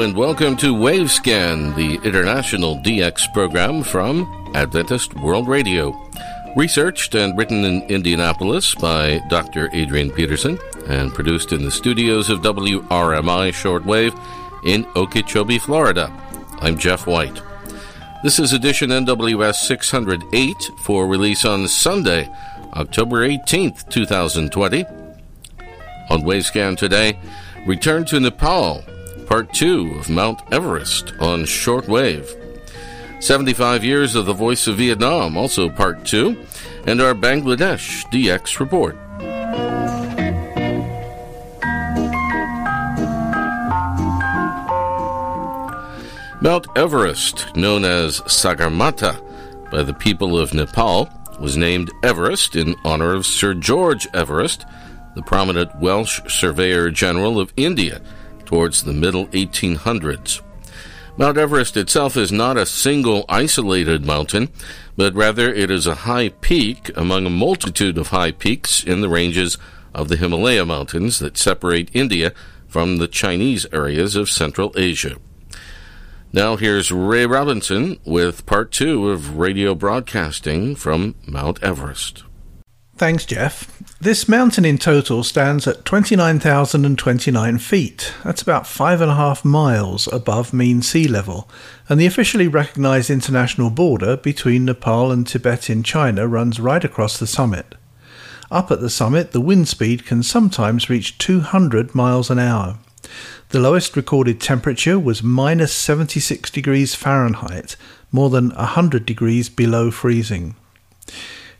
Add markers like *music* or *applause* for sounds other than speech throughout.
And welcome to Wavescan, the international DX program from Adventist World Radio. Researched and written in Indianapolis by Dr. Adrian Peterson and produced in the studios of WRMI Shortwave in Okeechobee, Florida. I'm Jeff White. This is edition NWS 608 for release on Sunday, October 18th, 2020. On Wavescan today, return to Nepal part two of Mount Everest on shortwave. 75 years of the voice of Vietnam, also part two, and our Bangladesh DX report. Mount Everest, known as Sagarmatha by the people of Nepal, was named Everest in honor of Sir George Everest, the prominent Welsh Surveyor General of India towards the middle 1800s. Mount Everest itself is not a single isolated mountain, but rather it is a high peak among a multitude of high peaks in the ranges of the Himalaya Mountains that separate India from the Chinese areas of Central Asia. Now here's Ray Robinson with part two of radio broadcasting from Mount Everest. Thanks, Jeff. This mountain in total stands at 29,029 feet. That's about five and a half miles above mean sea level, and the officially recognised international border between Nepal and Tibet in China runs right across the summit. Up at the summit, the wind speed can sometimes reach 200 miles an hour. The lowest recorded temperature was minus 76 degrees Fahrenheit, more than 100 degrees below freezing.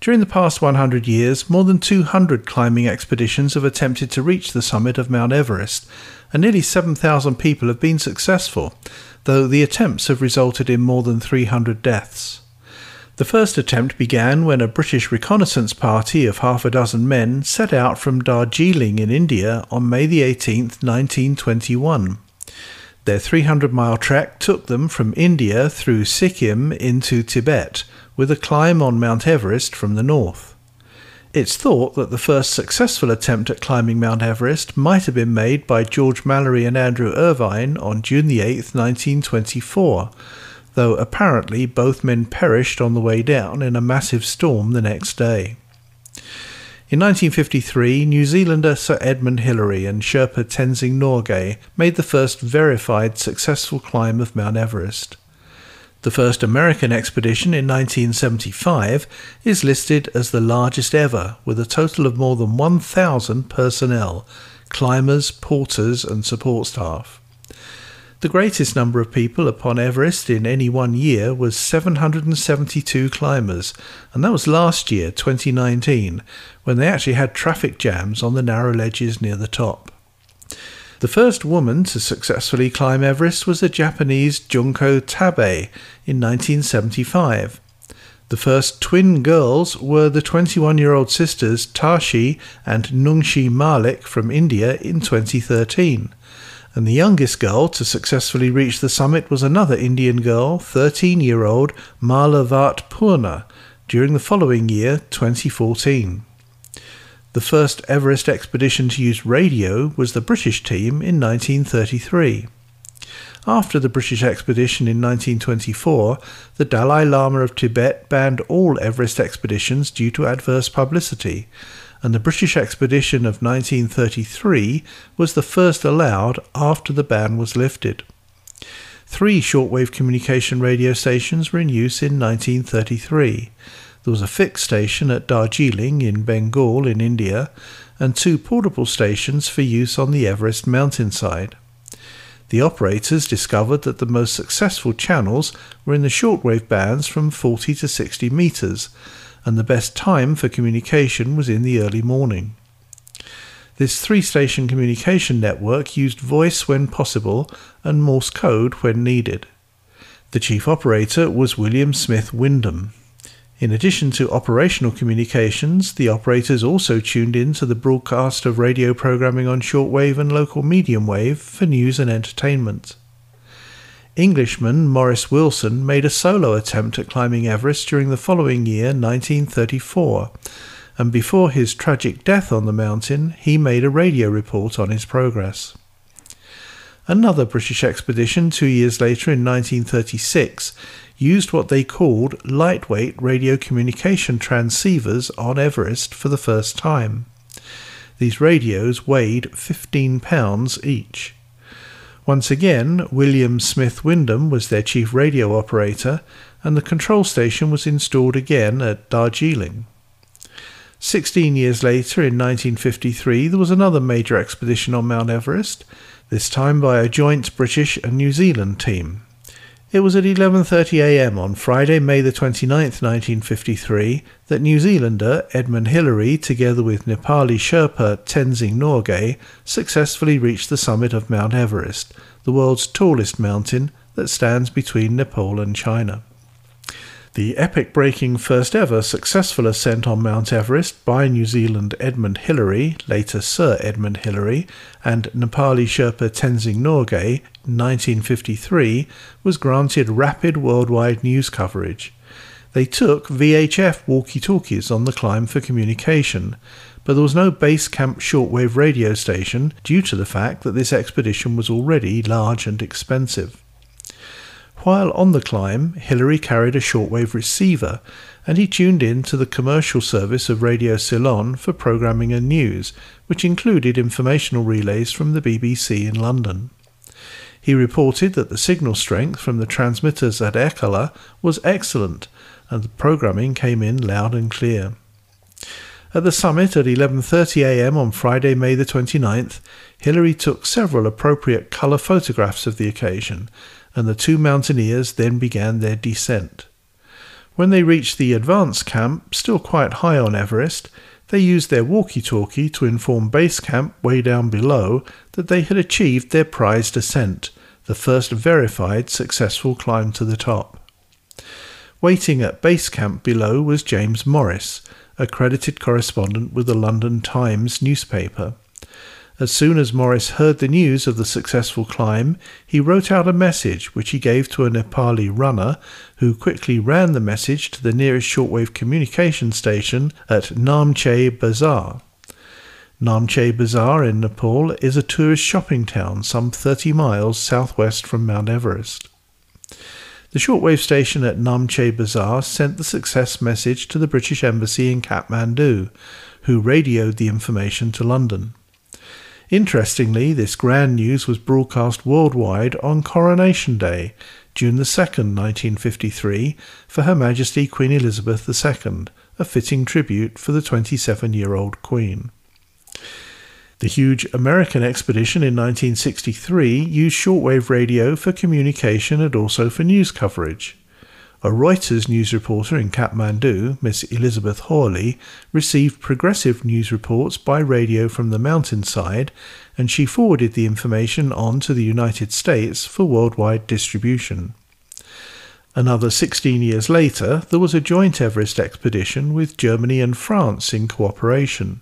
During the past 100 years, more than 200 climbing expeditions have attempted to reach the summit of Mount Everest, and nearly 7,000 people have been successful, though the attempts have resulted in more than 300 deaths. The first attempt began when a British reconnaissance party of half a dozen men set out from Darjeeling in India on May 18, 1921. Their 300 mile trek took them from India through Sikkim into Tibet, with a climb on Mount Everest from the north. It's thought that the first successful attempt at climbing Mount Everest might have been made by George Mallory and Andrew Irvine on June 8, 1924, though apparently both men perished on the way down in a massive storm the next day. In 1953, New Zealander Sir Edmund Hillary and Sherpa Tenzing Norgay made the first verified successful climb of Mount Everest. The first American expedition in 1975 is listed as the largest ever, with a total of more than 1,000 personnel, climbers, porters, and support staff. The greatest number of people upon Everest in any one year was 772 climbers, and that was last year, 2019, when they actually had traffic jams on the narrow ledges near the top. The first woman to successfully climb Everest was the Japanese Junko Tabei in 1975. The first twin girls were the 21 year old sisters Tashi and Nungshi Malik from India in 2013. And the youngest girl to successfully reach the summit was another Indian girl, 13 year old Malavat Purna, during the following year, 2014. The first Everest expedition to use radio was the British team in 1933. After the British expedition in 1924, the Dalai Lama of Tibet banned all Everest expeditions due to adverse publicity, and the British expedition of 1933 was the first allowed after the ban was lifted. Three shortwave communication radio stations were in use in 1933 there was a fixed station at Darjeeling in Bengal in India, and two portable stations for use on the Everest mountainside. The operators discovered that the most successful channels were in the shortwave bands from 40 to 60 meters, and the best time for communication was in the early morning. This three station communication network used voice when possible and Morse code when needed. The chief operator was William Smith Wyndham. In addition to operational communications, the operators also tuned in to the broadcast of radio programming on shortwave and local medium wave for news and entertainment. Englishman Maurice Wilson made a solo attempt at climbing Everest during the following year, 1934, and before his tragic death on the mountain, he made a radio report on his progress. Another British expedition two years later in 1936 used what they called lightweight radio communication transceivers on Everest for the first time. These radios weighed 15 pounds each. Once again, William Smith Wyndham was their chief radio operator, and the control station was installed again at Darjeeling. Sixteen years later, in 1953, there was another major expedition on Mount Everest, this time by a joint British and New Zealand team. It was at 11:30 a.m. on Friday, May the 29th, 1953, that New Zealander Edmund Hillary, together with Nepali Sherpa Tenzing Norgay, successfully reached the summit of Mount Everest, the world's tallest mountain that stands between Nepal and China. The epic breaking first ever successful ascent on Mount Everest by New Zealand Edmund Hillary, later Sir Edmund Hillary, and Nepali Sherpa Tenzing Norgay 1953 was granted rapid worldwide news coverage. They took VHF walkie talkies on the climb for communication, but there was no base camp shortwave radio station due to the fact that this expedition was already large and expensive. While on the climb, Hillary carried a shortwave receiver and he tuned in to the commercial service of Radio Ceylon for programming and news, which included informational relays from the BBC in London. He reported that the signal strength from the transmitters at Ekala was excellent and the programming came in loud and clear. At the summit at 11:30 a.m. on Friday, May the 29th, Hillary took several appropriate color photographs of the occasion, and the two mountaineers then began their descent. When they reached the advance camp, still quite high on Everest, they used their walkie talkie to inform base camp way down below that they had achieved their prized ascent, the first verified successful climb to the top. Waiting at base camp below was James Morris, accredited correspondent with the London Times newspaper. As soon as Morris heard the news of the successful climb, he wrote out a message which he gave to a Nepali runner, who quickly ran the message to the nearest shortwave communication station at Namche Bazaar. Namche Bazaar in Nepal is a tourist shopping town some 30 miles southwest from Mount Everest. The shortwave station at Namche Bazaar sent the success message to the British Embassy in Kathmandu, who radioed the information to London. Interestingly, this grand news was broadcast worldwide on Coronation Day, June 2, 1953, for Her Majesty Queen Elizabeth II, a fitting tribute for the 27 year old Queen. The huge American expedition in 1963 used shortwave radio for communication and also for news coverage. A Reuters news reporter in Kathmandu, Miss Elizabeth Hawley, received progressive news reports by radio from the mountainside, and she forwarded the information on to the United States for worldwide distribution. Another 16 years later, there was a joint Everest expedition with Germany and France in cooperation.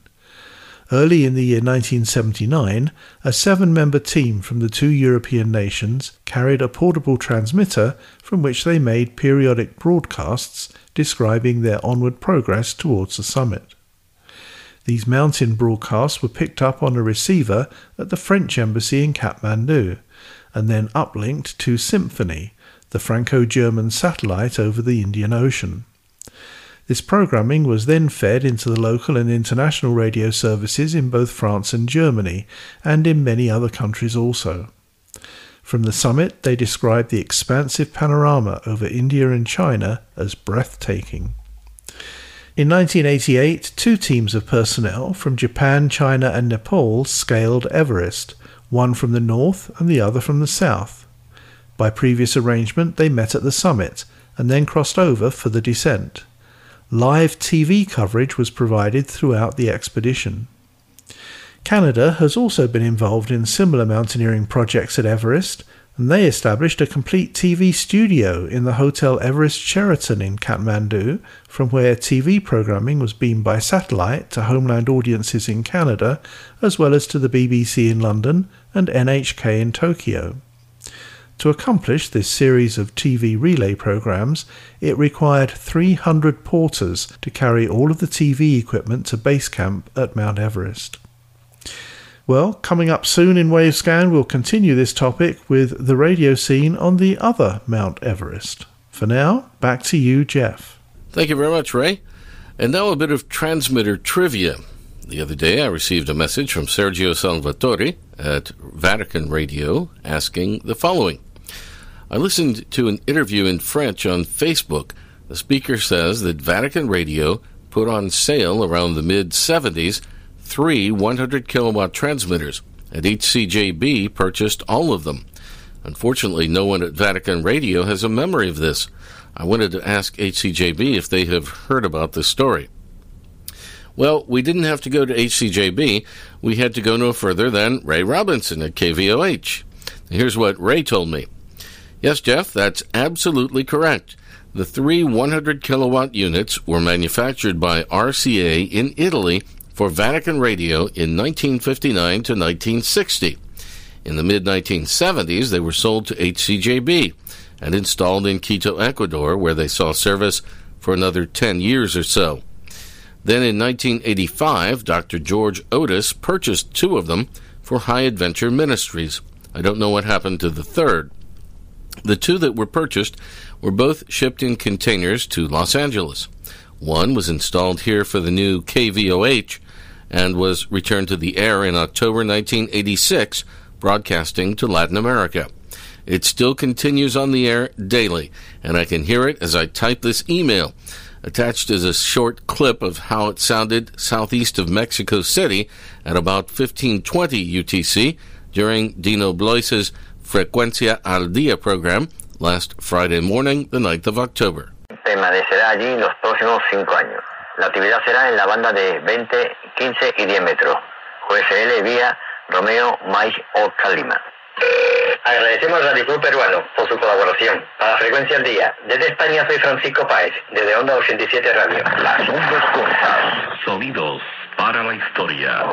Early in the year 1979, a seven member team from the two European nations carried a portable transmitter from which they made periodic broadcasts describing their onward progress towards the summit. These mountain broadcasts were picked up on a receiver at the French embassy in Kathmandu and then uplinked to Symphony, the Franco German satellite over the Indian Ocean. This programming was then fed into the local and international radio services in both France and Germany, and in many other countries also. From the summit, they described the expansive panorama over India and China as breathtaking. In 1988, two teams of personnel from Japan, China, and Nepal scaled Everest, one from the north and the other from the south. By previous arrangement, they met at the summit and then crossed over for the descent. Live TV coverage was provided throughout the expedition. Canada has also been involved in similar mountaineering projects at Everest, and they established a complete TV studio in the Hotel Everest Sheraton in Kathmandu, from where TV programming was beamed by satellite to homeland audiences in Canada, as well as to the BBC in London and NHK in Tokyo. To accomplish this series of TV relay programs, it required 300 porters to carry all of the TV equipment to base camp at Mount Everest. Well, coming up soon in Wavescan, we'll continue this topic with the radio scene on the other Mount Everest. For now, back to you, Jeff. Thank you very much, Ray. And now a bit of transmitter trivia. The other day, I received a message from Sergio Salvatore at Vatican Radio asking the following I listened to an interview in French on Facebook. The speaker says that Vatican Radio put on sale around the mid 70s three 100 kilowatt transmitters, and HCJB purchased all of them. Unfortunately, no one at Vatican Radio has a memory of this. I wanted to ask HCJB if they have heard about this story. Well, we didn't have to go to HCJB. We had to go no further than Ray Robinson at KVOH. Here's what Ray told me. Yes, Jeff, that's absolutely correct. The three 100 kilowatt units were manufactured by RCA in Italy for Vatican Radio in 1959 to 1960. In the mid 1970s, they were sold to HCJB and installed in Quito, Ecuador, where they saw service for another 10 years or so. Then in 1985, Dr. George Otis purchased two of them for High Adventure Ministries. I don't know what happened to the third. The two that were purchased were both shipped in containers to Los Angeles. One was installed here for the new KVOH and was returned to the air in October 1986, broadcasting to Latin America. It still continues on the air daily, and I can hear it as I type this email. Attached is a short clip of how it sounded southeast of Mexico City at about 1520 UTC during Dino Bloise's Frecuencia al Día program last Friday morning, the 9th of October. Permanecerá allí los próximos cinco años. La actividad será en la banda de 20, 15 y 10 metros. QSL vía Romeo Mike o Calima. Agradecemos al Radio Peruano por su colaboración. Para Frecuencia al Día, desde España soy Francisco Páez, desde Onda 87 Radio. Las ondas cortas, sonidos para la historia.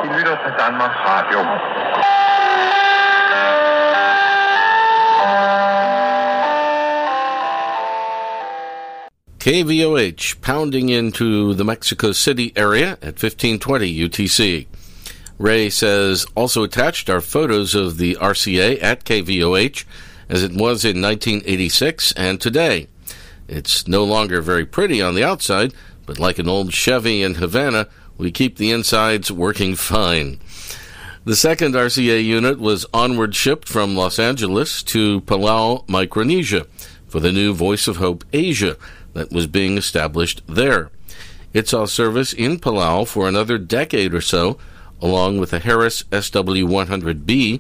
KVOH pounding into the Mexico City area at 1520 UTC. Ray says also attached are photos of the RCA at KVOH as it was in 1986 and today. It's no longer very pretty on the outside, but like an old Chevy in Havana, we keep the insides working fine. The second RCA unit was onward shipped from Los Angeles to Palau, Micronesia, for the new Voice of Hope Asia that was being established there. It saw service in Palau for another decade or so, along with the Harris SW100B,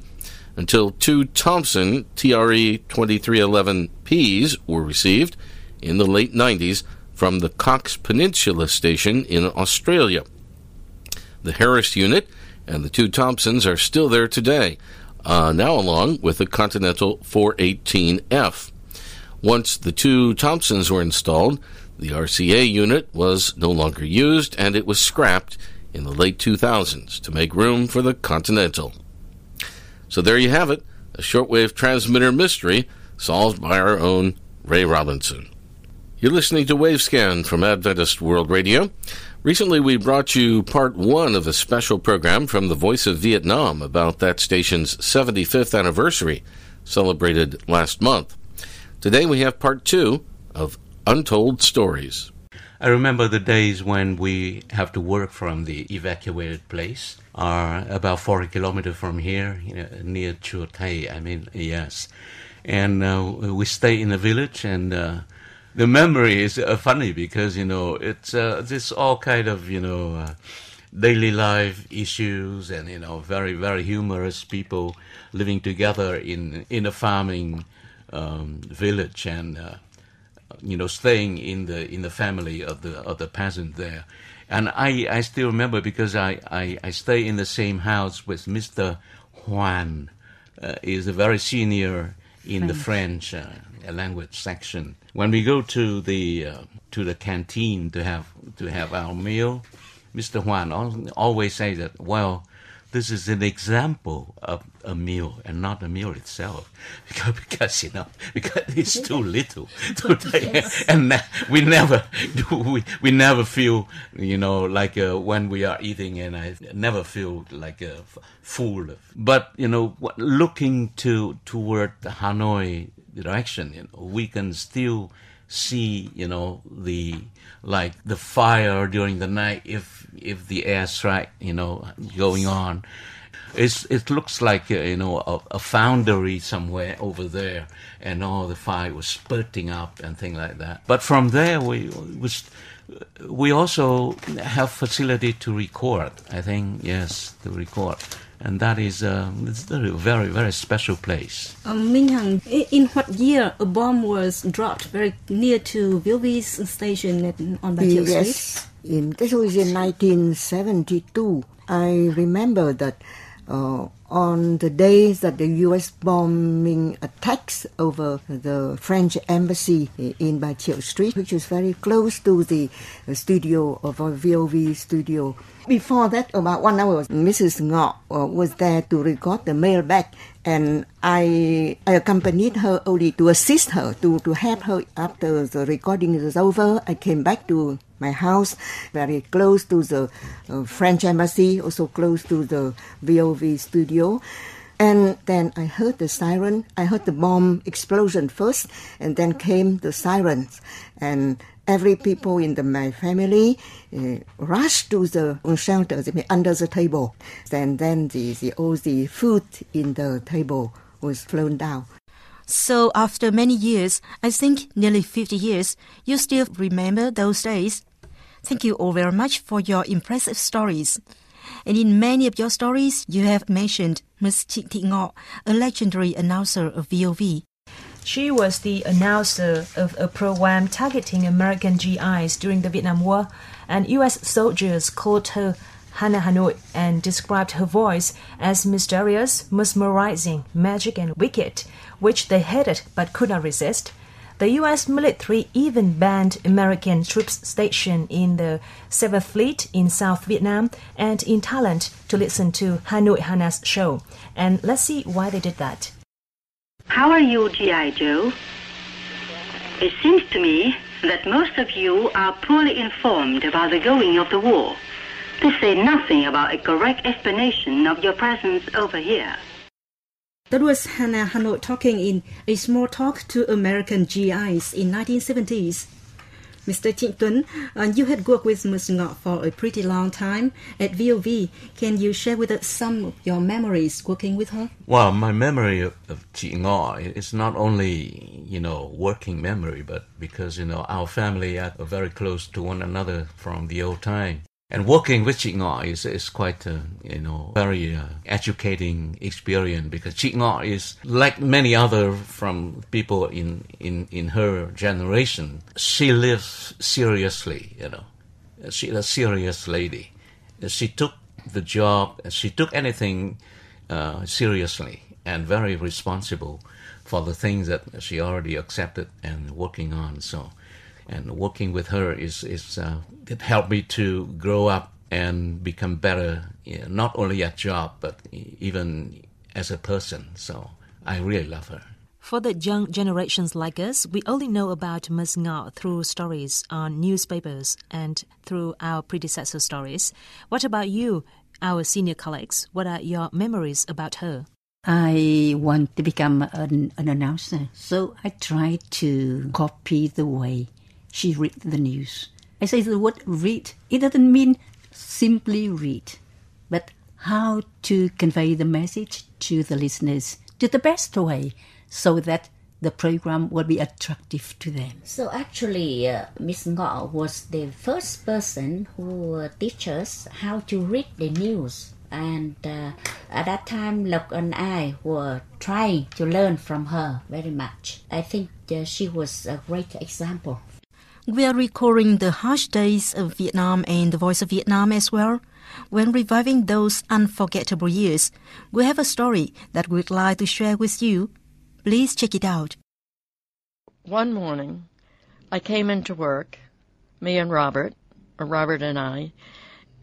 until two Thomson TRE 2311Ps were received in the late 90s from the Cox Peninsula station in Australia. The Harris unit and the two Thomsons are still there today, uh, now along with the Continental 418F. Once the two Thomsons were installed, the RCA unit was no longer used and it was scrapped in the late 2000s to make room for the Continental. So there you have it, a shortwave transmitter mystery solved by our own Ray Robinson. You're listening to Wavescan from Adventist World Radio. Recently, we brought you part one of a special program from the Voice of Vietnam about that station's 75th anniversary, celebrated last month. Today we have part two of Untold Stories. I remember the days when we have to work from the evacuated place, are about 40 kilometers from here, you know, near Chua Thai, I mean, yes. And uh, we stay in a village and uh, the memory is uh, funny because, you know, it's uh, this all kind of, you know, uh, daily life issues and, you know, very, very humorous people living together in, in a farming um, village and uh, you know staying in the in the family of the of the peasant there and i i still remember because i i, I stay in the same house with mr juan uh, is a very senior in french. the french uh, language section. When we go to the uh, to the canteen to have to have our meal mr juan always say that well this is an example of a meal and not a meal itself. *laughs* Because, because you know *laughs* because it's too little *laughs* and we never we, we never feel you know like uh, when we are eating and I never feel like uh, full but you know looking to toward the Hanoi direction you know, we can still see you know the like the fire during the night if if the airstrike you know going on it's, it looks like uh, you know a, a, foundry somewhere over there, and all the fire was spurting up and things like that. But from there, we was we also have facility to record. I think yes, to record, and that is uh, it's a very very special place. Um, Minh Hằng, in what year a bomb was dropped very near to VOV's station on Ban Chiu Yes, Street? in this was in 1972. I remember that uh, on the days that the U.S. bombing attacks over the French embassy in Ba Street, which is very close to the studio of our VOV studio. Before that, about one hour, Mrs. Ngọ uh, was there to record the mailbag, and I, I accompanied her only to assist her, to, to help her after the recording is over. I came back to my house, very close to the uh, French embassy, also close to the VOV studio. And then I heard the siren. I heard the bomb explosion first, and then came the sirens. And every people in the, my family uh, rushed to the shelter under the table. And then the, the, all the food in the table was flown down. So after many years, I think nearly 50 years, you still remember those days. Thank you all very much for your impressive stories. And in many of your stories, you have mentioned Ms. Trịnh Thị Ngọ, a legendary announcer of VOV. She was the announcer of a program targeting American GIs during the Vietnam War, and U.S. soldiers called her Hannah Hanoi and described her voice as mysterious, mesmerizing, magic, and wicked, which they hated but could not resist. The U.S. military even banned American troops stationed in the 7th Fleet in South Vietnam and in Thailand to listen to Hanoi Hannah's show. And let's see why they did that. How are you, G.I. Joe? It seems to me that most of you are poorly informed about the going of the war, to say nothing about a correct explanation of your presence over here. That was Hannah Hanoi talking in a small talk to American GIs in 1970s. Mr. Trịnh Tuấn, uh, you had worked with Ms. Ngọ for a pretty long time at VOV. Can you share with us some of your memories working with her? Well, my memory of, Chị Ngọ is not only, you know, working memory, but because, you know, our family are very close to one another from the old time. And working with Chị is, is quite a, you know, very uh, educating experience because Chị is like many other from people in, in, in her generation. She lives seriously, you know. She's a serious lady. She took the job, she took anything uh, seriously and very responsible for the things that she already accepted and working on. So and working with her is is uh, it helped me to grow up and become better, you know, not only at job but even as a person. So I really love her. For the young generations like us, we only know about Ms. Ngọ through stories on newspapers and through our predecessor stories. What about you, our senior colleagues? What are your memories about her? I want to become an, an announcer, so I try to copy the way she read the news. I say the word read. It doesn't mean simply read, but how to convey the message to the listeners to the best way so that the program will be attractive to them. So actually, uh, Miss Ngọ was the first person who uh, teach us how to read the news. And uh, at that time, Lộc and I were trying to learn from her very much. I think uh, she was a great example we are recalling the harsh days of Vietnam and the Voice of Vietnam as well. When reviving those unforgettable years, we have a story that we'd like to share with you. Please check it out. One morning, I came into work, me and Robert, or Robert and I,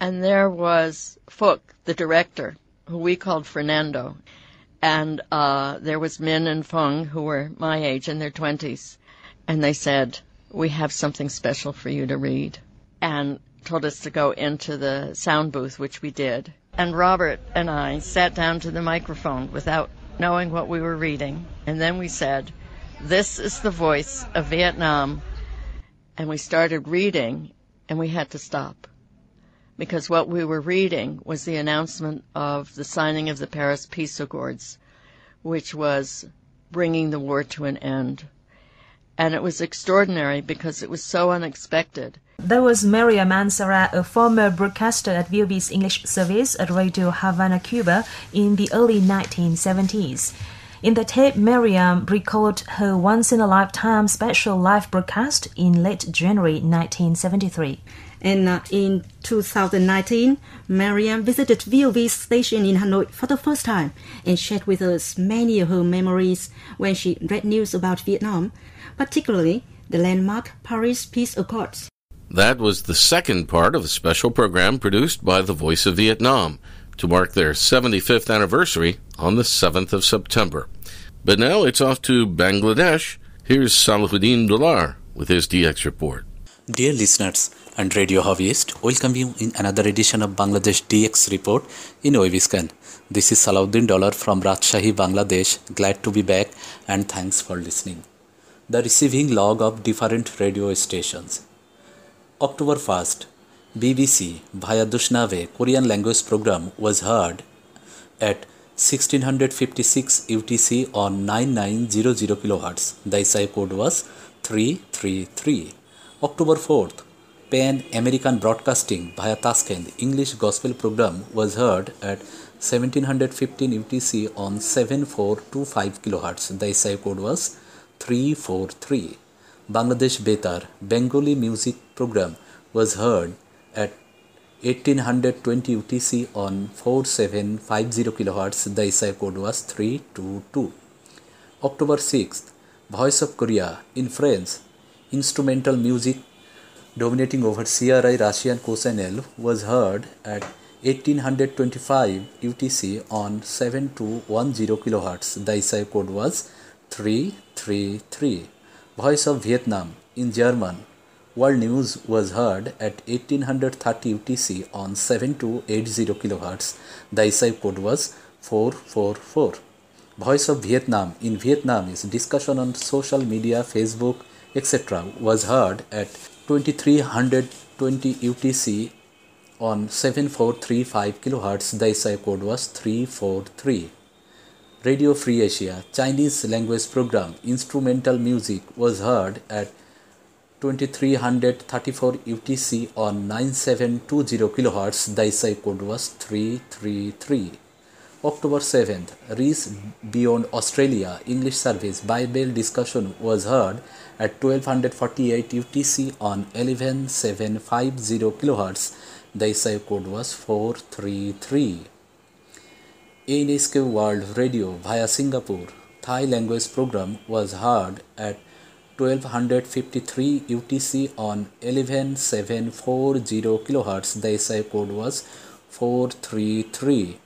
and there was Fook, the director, who we called Fernando. And uh, there was Min and Feng, who were my age in their 20s. And they said, we have something special for you to read. And told us to go into the sound booth, which we did. And Robert and I sat down to the microphone without knowing what we were reading. And then we said, This is the voice of Vietnam. And we started reading, and we had to stop. Because what we were reading was the announcement of the signing of the Paris Peace Accords, which was bringing the war to an end. And it was extraordinary because it was so unexpected. There was Maria Mansara, a former broadcaster at VOV's English service at Radio Havana, Cuba, in the early 1970s. In the tape, Miriam recalled her once in a lifetime special live broadcast in late January 1973. And uh, in 2019, Mariam visited VOV's station in Hanoi for the first time and shared with us many of her memories when she read news about Vietnam, particularly the landmark Paris Peace Accords. That was the second part of a special program produced by the Voice of Vietnam to mark their 75th anniversary on the 7th of September. But now it's off to Bangladesh. Here's Salahuddin Dolar with his DX report. Dear listeners and radio hobbyists, welcome you in another edition of Bangladesh DX report in Wavescan. This is Salahuddin Dollar from Rajshahi, Bangladesh. Glad to be back and thanks for listening. The receiving log of different radio stations. October 1st, BBC via Dushanbe Korean language program was heard at 1656 UTC on 9900 kHz. The SI code was 333. October 4th, Pan American Broadcasting via Tashkent English Gospel program was heard at 1715 UTC on 7425 kHz. The SI code was 343. Bangladesh Betar Bengali music program was heard at 1820 UTC on 4750 kHz. The SI code was 322. October 6th, Voice of Korea in French, instrumental music dominating over CRI Russian co-channel was heard at 1825 UTC on 7210 kHz. The SI code was 333. Voice of Vietnam in German World News was heard at 1830 UTC on 7280 kHz. The SI code was 444. Voice of Vietnam in Vietnamese discussion on social media, Facebook, etc. was heard at 2320 UTC on 7435 kHz. The SI code was 343. Radio Free Asia Chinese language program instrumental music was heard at 2334 UTC on 9720 kHz. The code was 333. October 7th, Reach Beyond Australia English Service Bible discussion was heard at 1248 UTC on 11750 kHz. The code was 433. NHK World Radio via Singapore Thai language program was heard at 1253 UTC on 11740 kHz. The SI code was 433.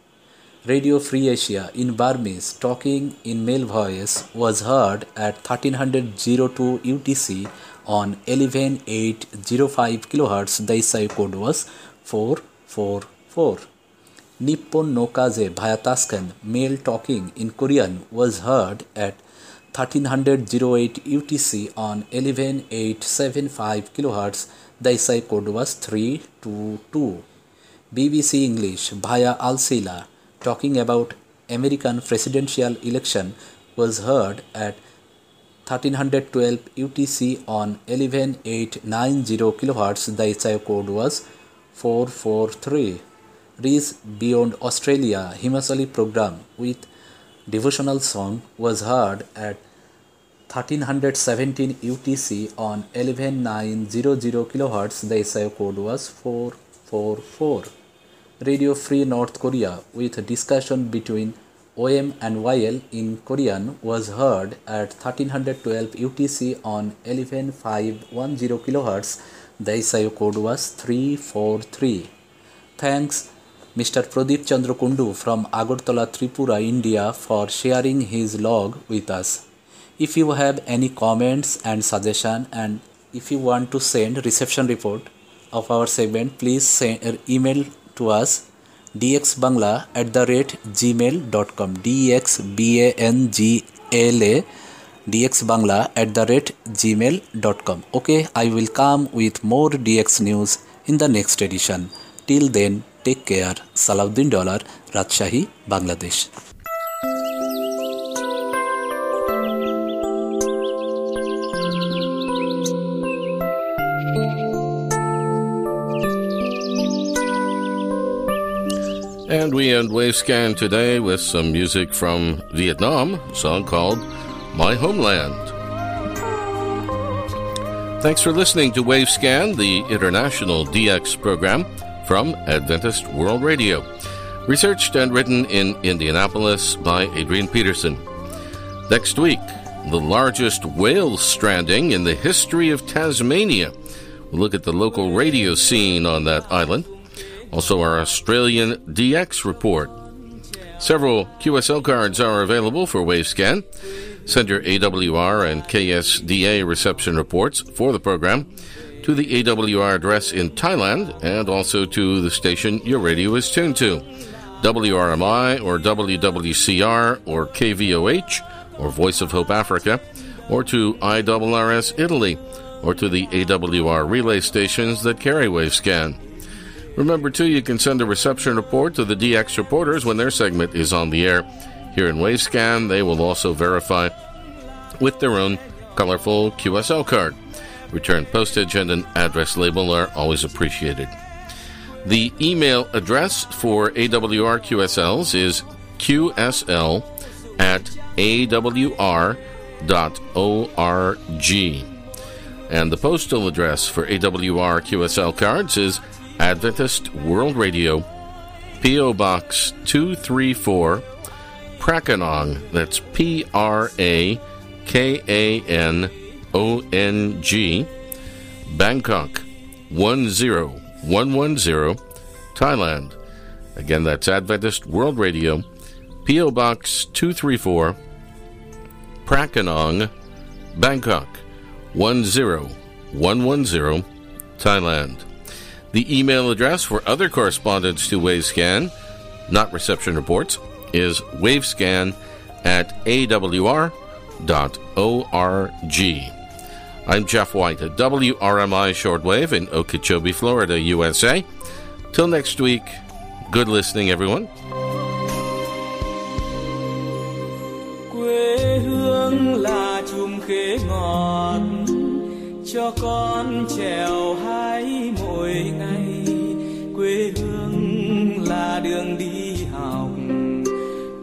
Radio Free Asia in Burmese talking in male voice was heard at 1302 UTC on 11805 kHz. The SI code was 444. Nippon no Kaze via male talking in Korean was heard at 1308 UTC on 11875 kHz. The SI code was 322. BBC English via Al Sila talking about American presidential election was heard at 1312 UTC on 11890 kHz. The SI code was 443. Reach Beyond Australia Himachali program with devotional song was heard at 1317 UTC on 11900 kHz. The SI code was 444. Radio Free North Korea with a discussion between OM and YL in Korean was heard at 1312 UTC on 11510 kHz. The SI code was 343. Thanks Mr. Pradeep Chandra Kundu from Agartala, Tripura, India for sharing his log with us. If you have any comments and suggestion and if you want to send reception report of our segment, please send uh, email to us dxbangla at the rate gmail.com dxbangla dxbangla at the rate gmail.com okay i will come with more dx news in the next edition. Till then take care. Salahuddin dollar rajshahi bangladesh we end Wavescan today with some music from Vietnam, a song called My Homeland. Thanks for listening to Wavescan, the international DX program from Adventist World Radio. Researched and written in Indianapolis by Adrian Peterson. Next week, the largest whale stranding in the history of Tasmania. We'll look at the local radio scene on that island. Also, our Australian DX report. Several QSL cards are available for Wavescan. Send your AWR and KSDA reception reports for the program to the AWR address in Thailand and also to the station your radio is tuned to WRMI or WWCR or KVOH or Voice of Hope Africa or to IRRS Italy or to the AWR relay stations that carry Wavescan. Remember, too, you can send a reception report to the DX reporters when their segment is on the air. Here in Wavescan, they will also verify with their own colorful QSL card. Return postage and an address label are always appreciated. The email address for AWR QSLs is qsl at awr.org. And the postal address for AWR QSL cards is Adventist World Radio, P.O. Box 234, Prakanong, that's P R A K A N O N G, Bangkok 10110, Thailand. Again, that's Adventist World Radio, P.O. Box 234, Prakanong, Bangkok 10110, Thailand. The email address for other correspondence to Wavescan, not reception reports, is wavescan at awr.org. I'm Jeff White at WRMI Shortwave in Okeechobee, Florida, USA. Till next week, good listening, everyone. quê hương là chùm khế ngọt cho con trèo hái mỗi ngày. Quê hương là đường đi học.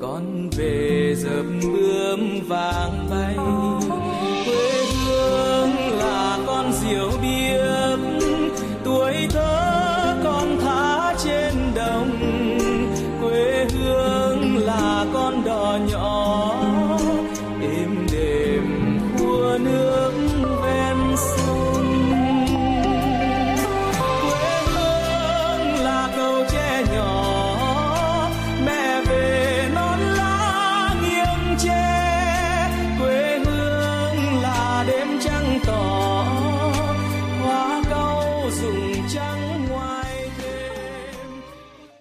Con về dập bướm vàng